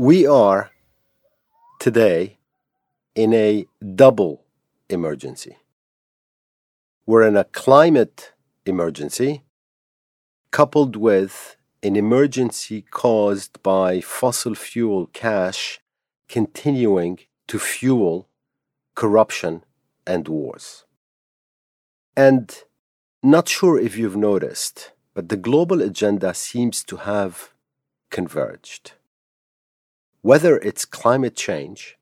We are today in a double emergency. We're in a climate emergency coupled with an emergency caused by fossil fuel cash continuing to fuel corruption and wars. And not sure if you've noticed, but the global agenda seems to have converged. Whether it's climate change,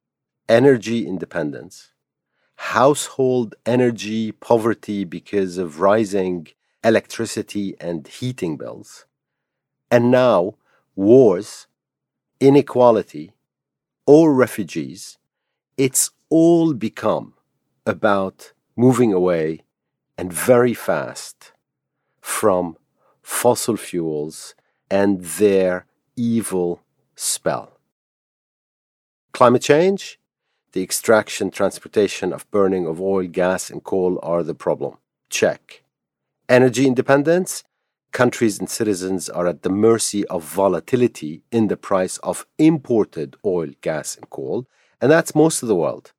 energy independence, household energy poverty because of rising electricity and heating bills, and now wars, inequality, or refugees, it's all become about moving away and very fast from fossil fuels and their evil spell. Climate change, the extraction, transportation of burning of oil, gas, and coal are the problem. Check. Energy independence, countries and citizens are at the mercy of volatility in the price of imported oil, gas, and coal, and that's most of the world.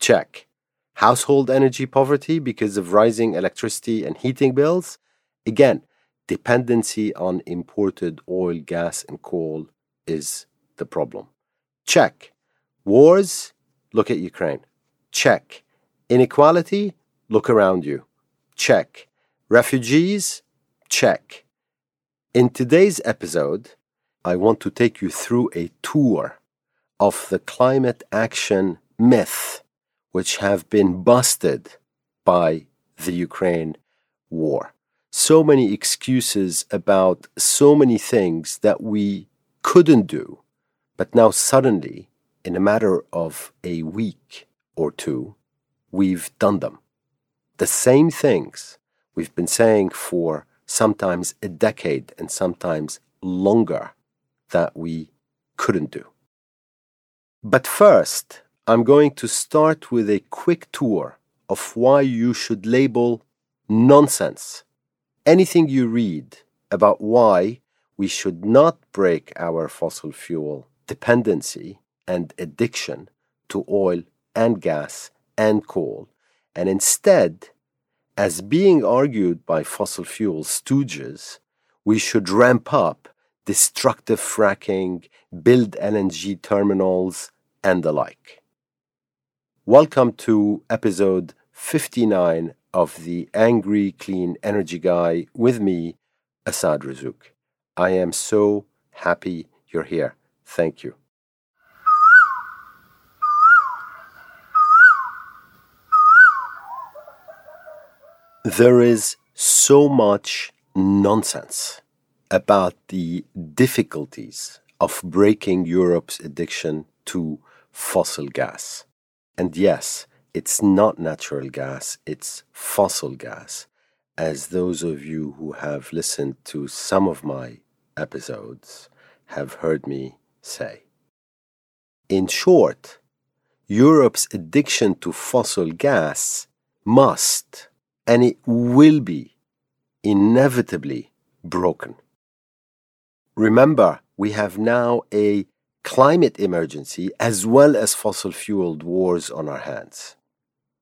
Check. Household energy poverty because of rising electricity and heating bills, again, dependency on imported oil, gas, and coal is the problem. Check. Wars, look at Ukraine. Check. Inequality, look around you. Check. Refugees, check. In today's episode, I want to take you through a tour of the climate action myth, which have been busted by the Ukraine war. So many excuses about so many things that we couldn't do, but now suddenly, in a matter of a week or two, we've done them. The same things we've been saying for sometimes a decade and sometimes longer that we couldn't do. But first, I'm going to start with a quick tour of why you should label nonsense anything you read about why we should not break our fossil fuel dependency and addiction to oil and gas and coal, and instead as being argued by fossil fuel stooges, we should ramp up destructive fracking, build LNG terminals, and the like. Welcome to episode 59 of the Angry Clean Energy Guy with me, Assaad Razzouk. I am so happy you're here. Thank you. There is so much nonsense about the difficulties of breaking Europe's addiction to fossil gas. And yes, it's not natural gas, it's fossil gas. As those of you who have listened to some of my episodes have heard me say. In short, Europe's addiction to fossil gas must and it will be inevitably broken. Remember, we have now a climate emergency as well as fossil fueled wars on our hands.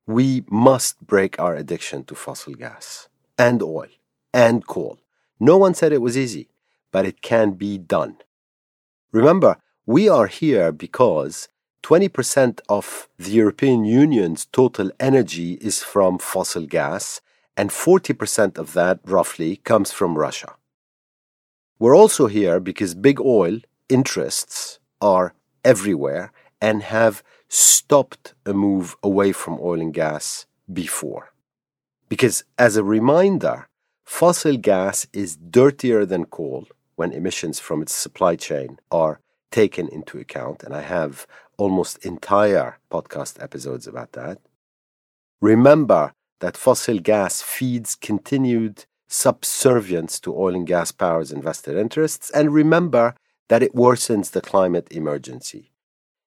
We must break our addiction to fossil gas and oil and coal. No one said it was easy, but it can be done. Remember, we are here because 20% of the European Union's total energy is from fossil gas, and 40% of that, roughly, comes from Russia. We're also here because big oil interests are everywhere and have stopped a move away from oil and gas before. Because, as a reminder, fossil gas is dirtier than coal when emissions from its supply chain are taken into account, and I have almost entire podcast episodes about that. Remember that fossil gas feeds continued subservience to oil and gas powers and vested interests, and remember that it worsens the climate emergency.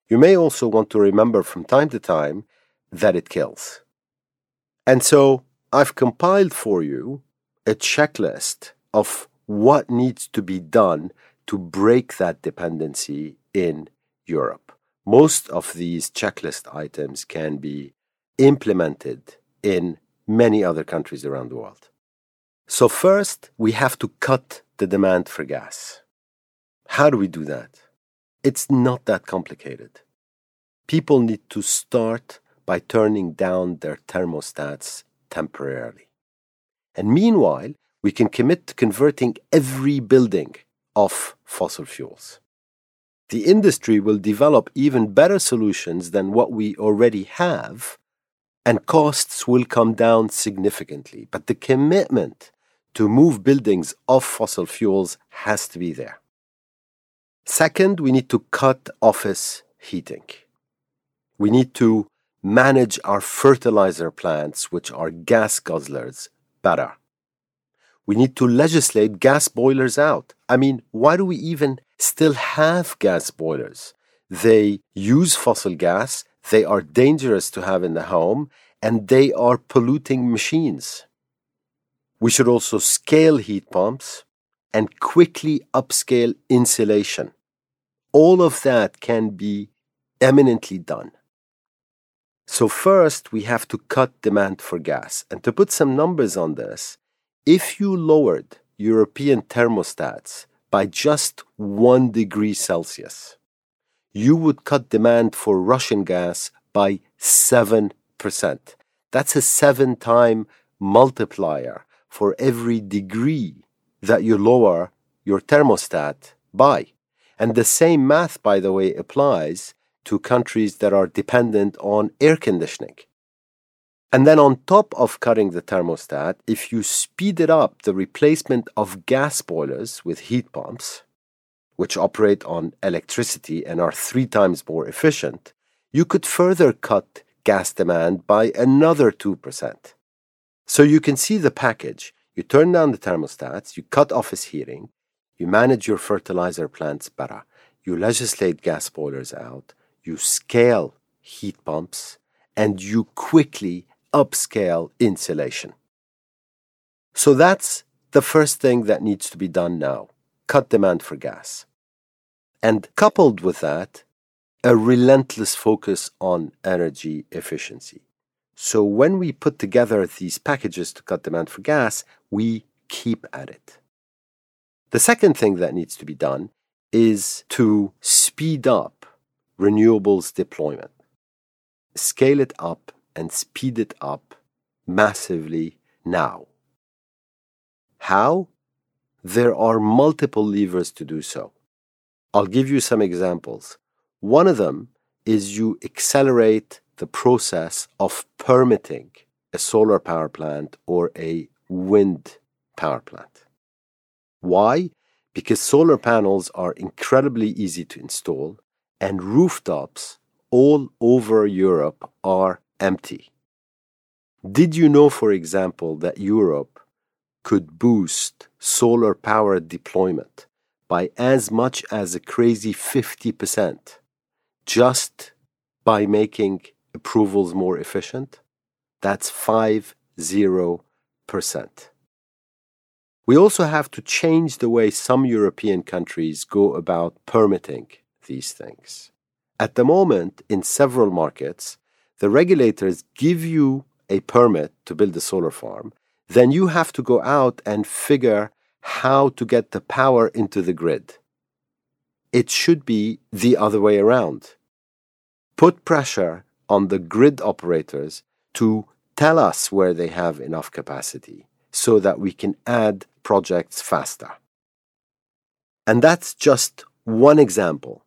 You may also want to remember from time to time that it kills. And so I've compiled for you a checklist of what needs to be done to break that dependency in Europe. Most of these checklist items can be implemented in many other countries around the world. So, first, we have to cut the demand for gas. How do we do that? It's not that complicated. People need to start by turning down their thermostats temporarily. And meanwhile, we can commit to converting every building off fossil fuels. The industry will develop even better solutions than what we already have, and costs will come down significantly. But the commitment to move buildings off fossil fuels has to be there. Second, we need to cut office heating. We need to manage our fertilizer plants, which are gas guzzlers, better. We need to legislate gas boilers out. I mean, why do we even still have gas boilers? They use fossil gas, they are dangerous to have in the home, and they are polluting machines. We should also scale heat pumps and quickly upscale insulation. All of that can be eminently done. So, first, we have to cut demand for gas. And to put some numbers on this, if you lowered European thermostats by just one degree Celsius, you would cut demand for Russian gas by 7%. That's a seven time multiplier for every degree that you lower your thermostat by. And the same math, by the way, applies to countries that are dependent on air conditioning. And then, on top of cutting the thermostat, if you speeded up the replacement of gas boilers with heat pumps, which operate on electricity and are three times more efficient, you could further cut gas demand by another 2%. So you can see the package. You turn down the thermostats, you cut office heating, you manage your fertilizer plants better, you legislate gas boilers out, you scale heat pumps, and you quickly upscale insulation. So that's the first thing that needs to be done now cut demand for gas. And coupled with that, a relentless focus on energy efficiency. So when we put together these packages to cut demand for gas, we keep at it. The second thing that needs to be done is to speed up renewables deployment. Scale it up and speed it up massively now. How? There are multiple levers to do so. I'll give you some examples. One of them is you accelerate the process of permitting a solar power plant or a wind power plant. Why? Because solar panels are incredibly easy to install and rooftops all over Europe are empty. Did you know, for example, that Europe could boost solar power deployment by as much as a crazy 50% just by making approvals more efficient? That's 50%. We also have to change the way some European countries go about permitting these things. At the moment, in several markets, the regulators give you a permit to build a solar farm, then you have to go out and figure how to get the power into the grid. It should be the other way around. Put pressure on the grid operators to tell us where they have enough capacity so that we can add projects faster. And that's just one example.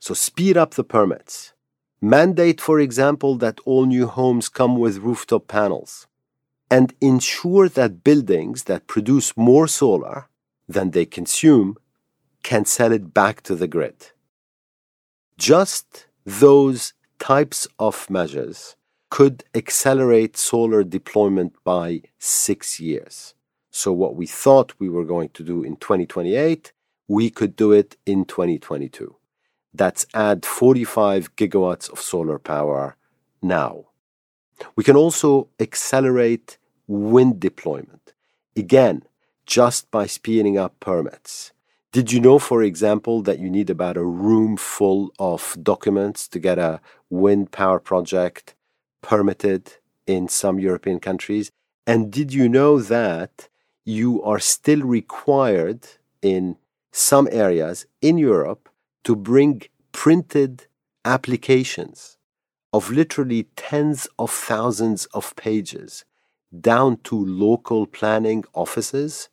So speed up the permits. Mandate, for example, that all new homes come with rooftop panels. And ensure that buildings that produce more solar than they consume can sell it back to the grid. Just those types of measures could accelerate solar deployment by six years. So, what we thought we were going to do in 2028, we could do it in 2022 that's add 45 gigawatts of solar power now. We can also accelerate wind deployment, again, just by speeding up permits. Did you know, for example, that you need about a room full of documents to get a wind power project permitted in some European countries? And did you know that you are still required in some areas in Europe to bring printed applications of literally tens of thousands of pages down to local planning offices?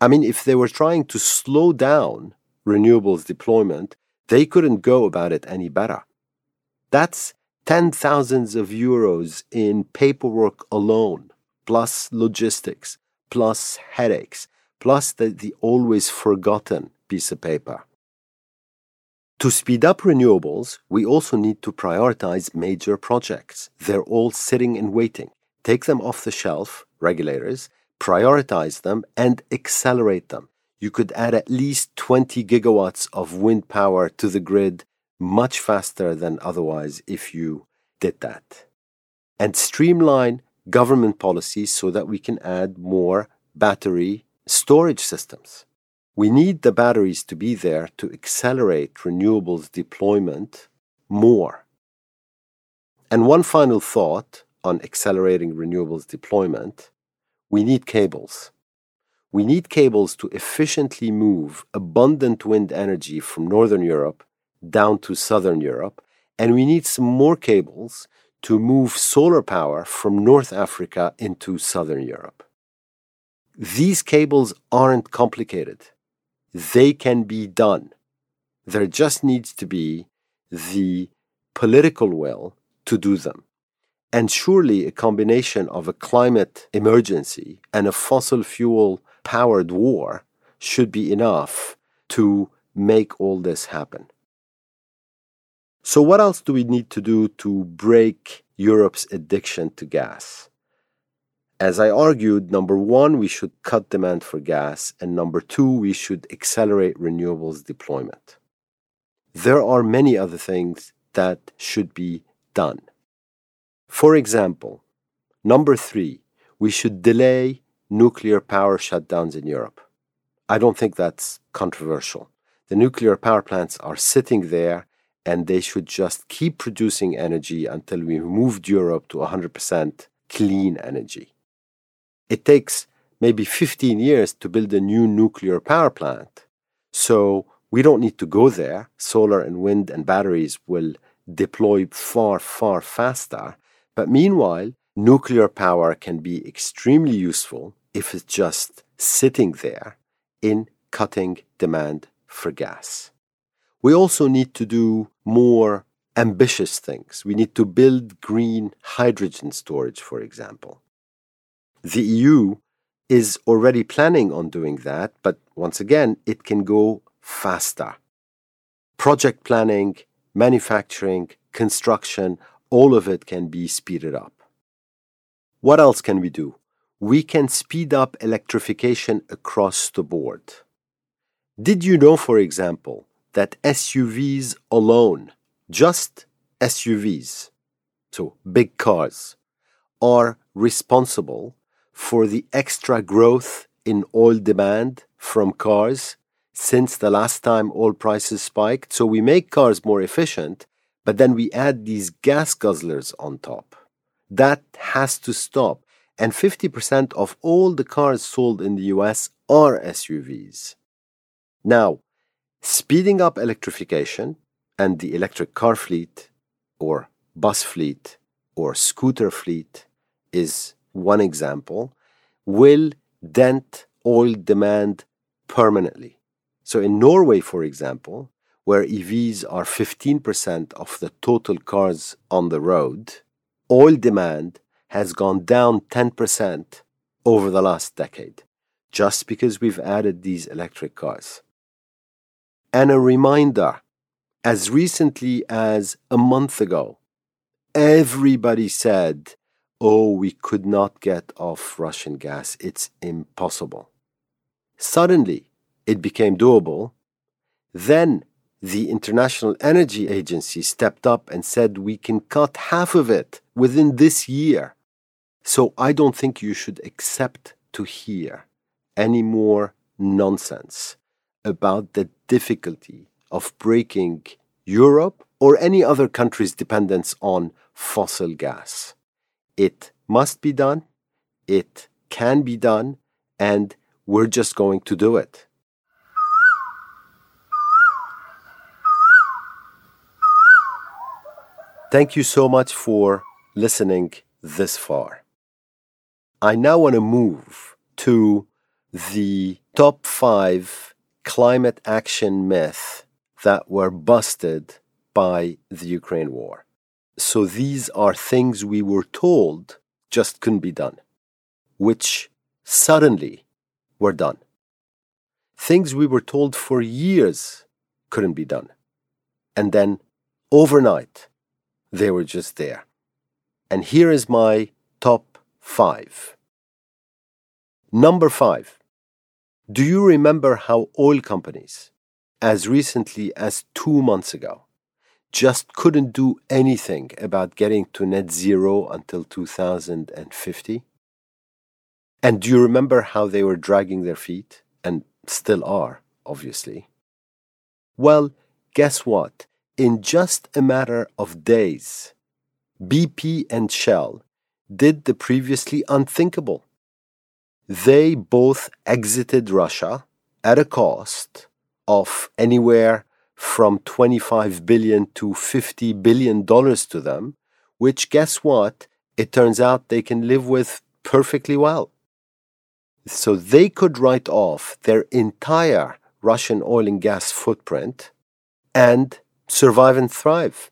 I mean, if they were trying to slow down renewables deployment, they couldn't go about it any better. That's ten thousands of euros in paperwork alone plus logistics, plus headaches, plus the, the always forgotten piece of paper. To speed up renewables, we also need to prioritize major projects. They're all sitting and waiting. Take them off the shelf, regulators, prioritize them, and accelerate them. You could add at least 20 gigawatts of wind power to the grid much faster than otherwise if you did that. And streamline government policies so that we can add more battery storage systems. We need the batteries to be there to accelerate renewables deployment more. And one final thought on accelerating renewables deployment we need cables. We need cables to efficiently move abundant wind energy from Northern Europe down to Southern Europe, and we need some more cables to move solar power from North Africa into Southern Europe. These cables aren't complicated. They can be done. There just needs to be the political will to do them. And surely a combination of a climate emergency and a fossil fuel powered war should be enough to make all this happen. So, what else do we need to do to break Europe's addiction to gas? As I argued, number one, we should cut demand for gas, and number two, we should accelerate renewables deployment. There are many other things that should be done. For example, number three, we should delay nuclear power shutdowns in Europe. I don't think that's controversial. The nuclear power plants are sitting there and they should just keep producing energy until we moved Europe to 100% clean energy. It takes maybe 15 years to build a new nuclear power plant. So we don't need to go there. Solar and wind and batteries will deploy far, far faster. But meanwhile, nuclear power can be extremely useful if it's just sitting there in cutting demand for gas. We also need to do more ambitious things. We need to build green hydrogen storage, for example. The EU is already planning on doing that, but once again, it can go faster. Project planning, manufacturing, construction, all of it can be speeded up. What else can we do? We can speed up electrification across the board. Did you know, for example, that SUVs alone, just SUVs, so big cars, are responsible for the extra growth in oil demand from cars since the last time oil prices spiked. So we make cars more efficient, but then we add these gas guzzlers on top. That has to stop. And 50% of all the cars sold in the US are SUVs. Now, Speeding up electrification and the electric car fleet or bus fleet or scooter fleet is one example, will dent oil demand permanently. So in Norway, for example, where EVs are 15% of the total cars on the road, oil demand has gone down 10% over the last decade, just because we've added these electric cars and a reminder as recently as a month ago, everybody said, Oh, we could not get off Russian gas. It's impossible. Suddenly, it became doable. Then the International Energy Agency stepped up and said we can cut half of it within this year. So I don't think you should accept to hear any more nonsense about the difficulty of breaking Europe or any other country's dependence on fossil gas. It must be done, it can be done, and we're just going to do it. Thank you so much for listening this far. I now want to move to the top five climate action myths that were busted by the Ukraine war. So these are things we were told just couldn't be done, which suddenly were done. Things we were told for years couldn't be done. And then overnight, they were just there. And here is my top five. Number five. Do you remember how oil companies, as recently as two months ago, just couldn't do anything about getting to net zero until 2050? And do you remember how they were dragging their feet? And still are, obviously. Well, guess what? In just a matter of days, BP and Shell did the previously unthinkable. They both exited Russia at a cost of anywhere from 25 billion to 50 billion dollars to them, which guess what? It turns out they can live with perfectly well. So they could write off their entire Russian oil and gas footprint and survive and thrive.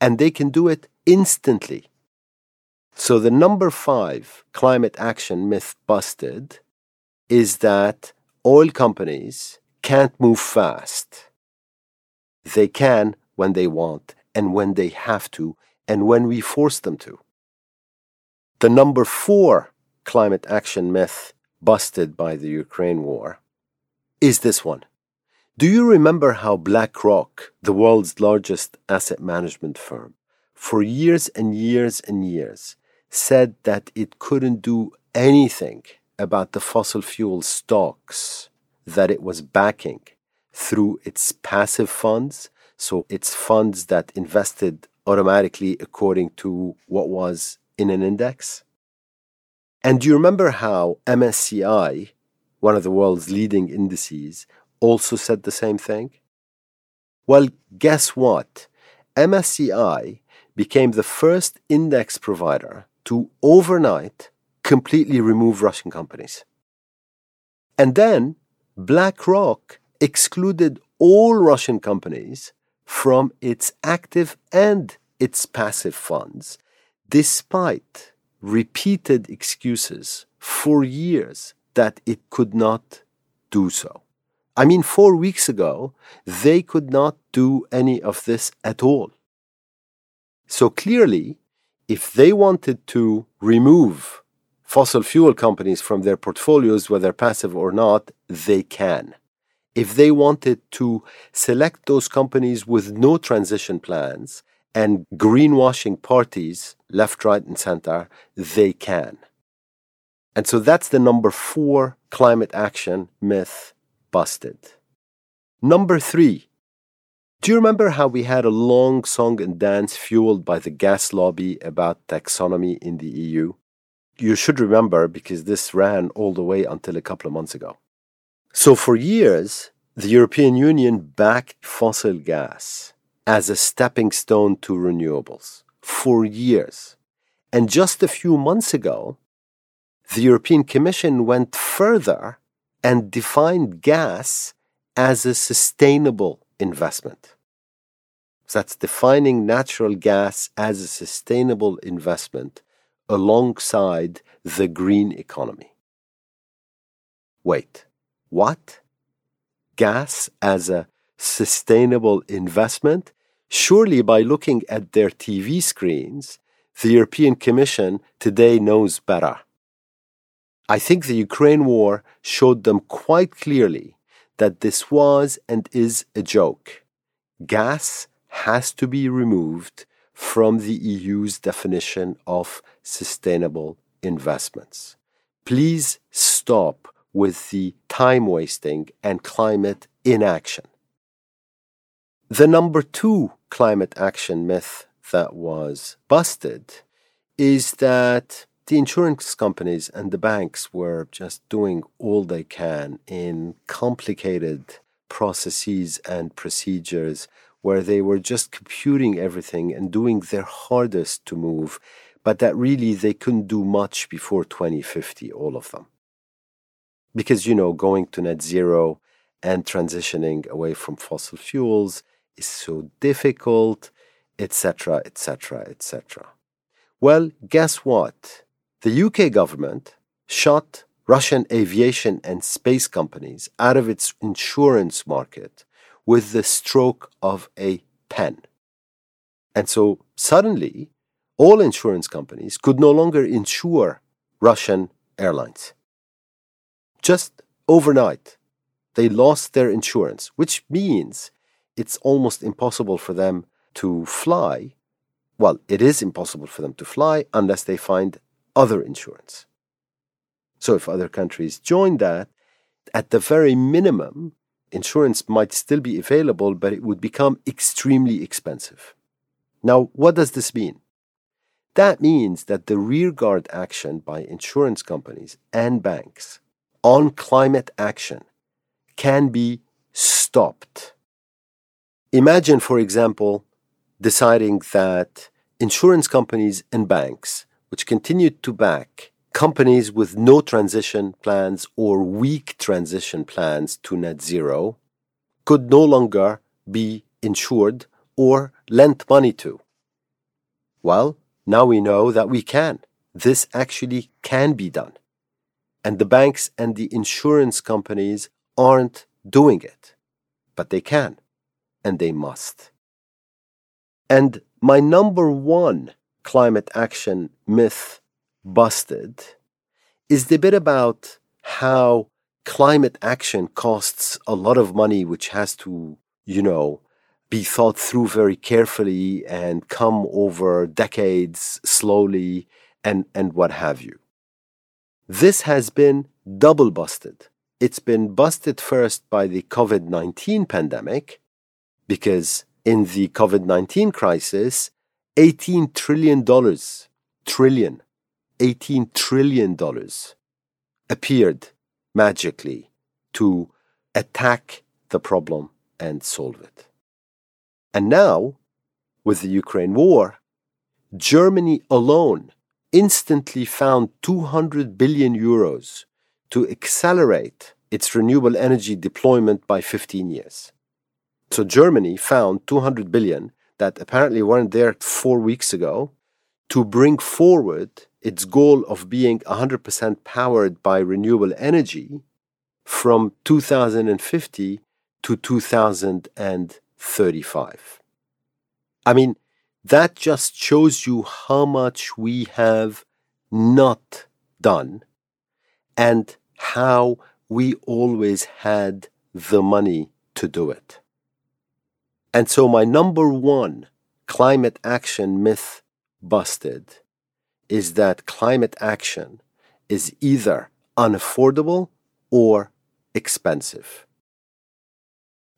And they can do it instantly. So the number five climate action myth busted is that oil companies can't move fast. They can when they want and when they have to and when we force them to. The number four climate action myth busted by the Ukraine war is this one. Do you remember how BlackRock, the world's largest asset management firm, for years and years and years said that it couldn't do anything about the fossil fuel stocks that it was backing through its passive funds, so its funds that invested automatically according to what was in an index? And do you remember how MSCI, one of the world's leading indices, also said the same thing? Well, guess what? MSCI became the first index provider to overnight completely remove Russian companies. And then BlackRock excluded all Russian companies from its active and its passive funds, despite repeated excuses for years that it could not do so. I mean, four weeks ago, they could not do any of this at all. So clearly, if they wanted to remove fossil fuel companies from their portfolios, whether passive or not, they can. If they wanted to select those companies with no transition plans and greenwashing parties, left, right, and center, they can. And so that's the number four climate action myth busted. Number three, do you remember how we had a long song and dance fueled by the gas lobby about taxonomy in the EU? You should remember because this ran all the way until a couple of months ago. So, for years, the European Union backed fossil gas as a stepping stone to renewables for years. And just a few months ago, the European Commission went further and defined gas as a sustainable investment. So that's defining natural gas as a sustainable investment alongside the green economy. Wait, what? Gas as a sustainable investment? Surely, by looking at their TV screens, the European Commission today knows better. I think the Ukraine war showed them quite clearly that this was and is a joke. Gas has to be removed from the EU's definition of sustainable investments. Please stop with the time wasting and climate inaction. The number two climate action myth that was busted is that the insurance companies and the banks were just doing all they can in complicated processes and procedures where they were just computing everything and doing their hardest to move, but that really they couldn't do much before 2050, all of them. Because, you know, going to net zero and transitioning away from fossil fuels is so difficult, etc., etc., etc. Well, guess what? The UK government shut Russian aviation and space companies out of its insurance market with the stroke of a pen. And so suddenly, all insurance companies could no longer insure Russian airlines. Just overnight, they lost their insurance, which means it's almost impossible for them to fly. Well, it is impossible for them to fly unless they find other insurance. So, if other countries join that, at the very minimum, insurance might still be available, but it would become extremely expensive. Now, what does this mean? That means that the rearguard action by insurance companies and banks on climate action can be stopped. Imagine, for example, deciding that insurance companies and banks, which continued to back companies with no transition plans or weak transition plans to net zero, could no longer be insured or lent money to. Well, now we know that we can. This actually can be done. And the banks and the insurance companies aren't doing it, but they can and they must. And my number one climate action myth busted is the bit about how climate action costs a lot of money, which has to, you know, be thought through very carefully and come over decades slowly and, and what have you. This has been double busted. It's been busted first by the COVID 19 pandemic, because in the COVID 19 crisis, $18 trillion, trillion, $18 trillion appeared magically to attack the problem and solve it. And now, with the Ukraine war, Germany alone instantly found 200 billion euros to accelerate its renewable energy deployment by 15 years. So Germany found 200 billion that apparently weren't there four weeks ago to bring forward its goal of being 100% powered by renewable energy from 2050 to 2035. I mean, that just shows you how much we have not done and how we always had the money to do it. And so, my number one climate action myth busted is that climate action is either unaffordable or expensive.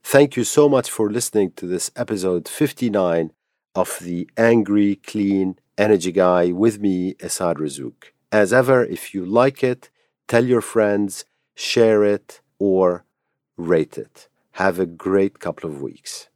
Thank you so much for listening to this episode 59 of the Angry Clean Energy Guy with me, Assaad Razzouk. As ever, if you like it, tell your friends, share it, or rate it. Have a great couple of weeks.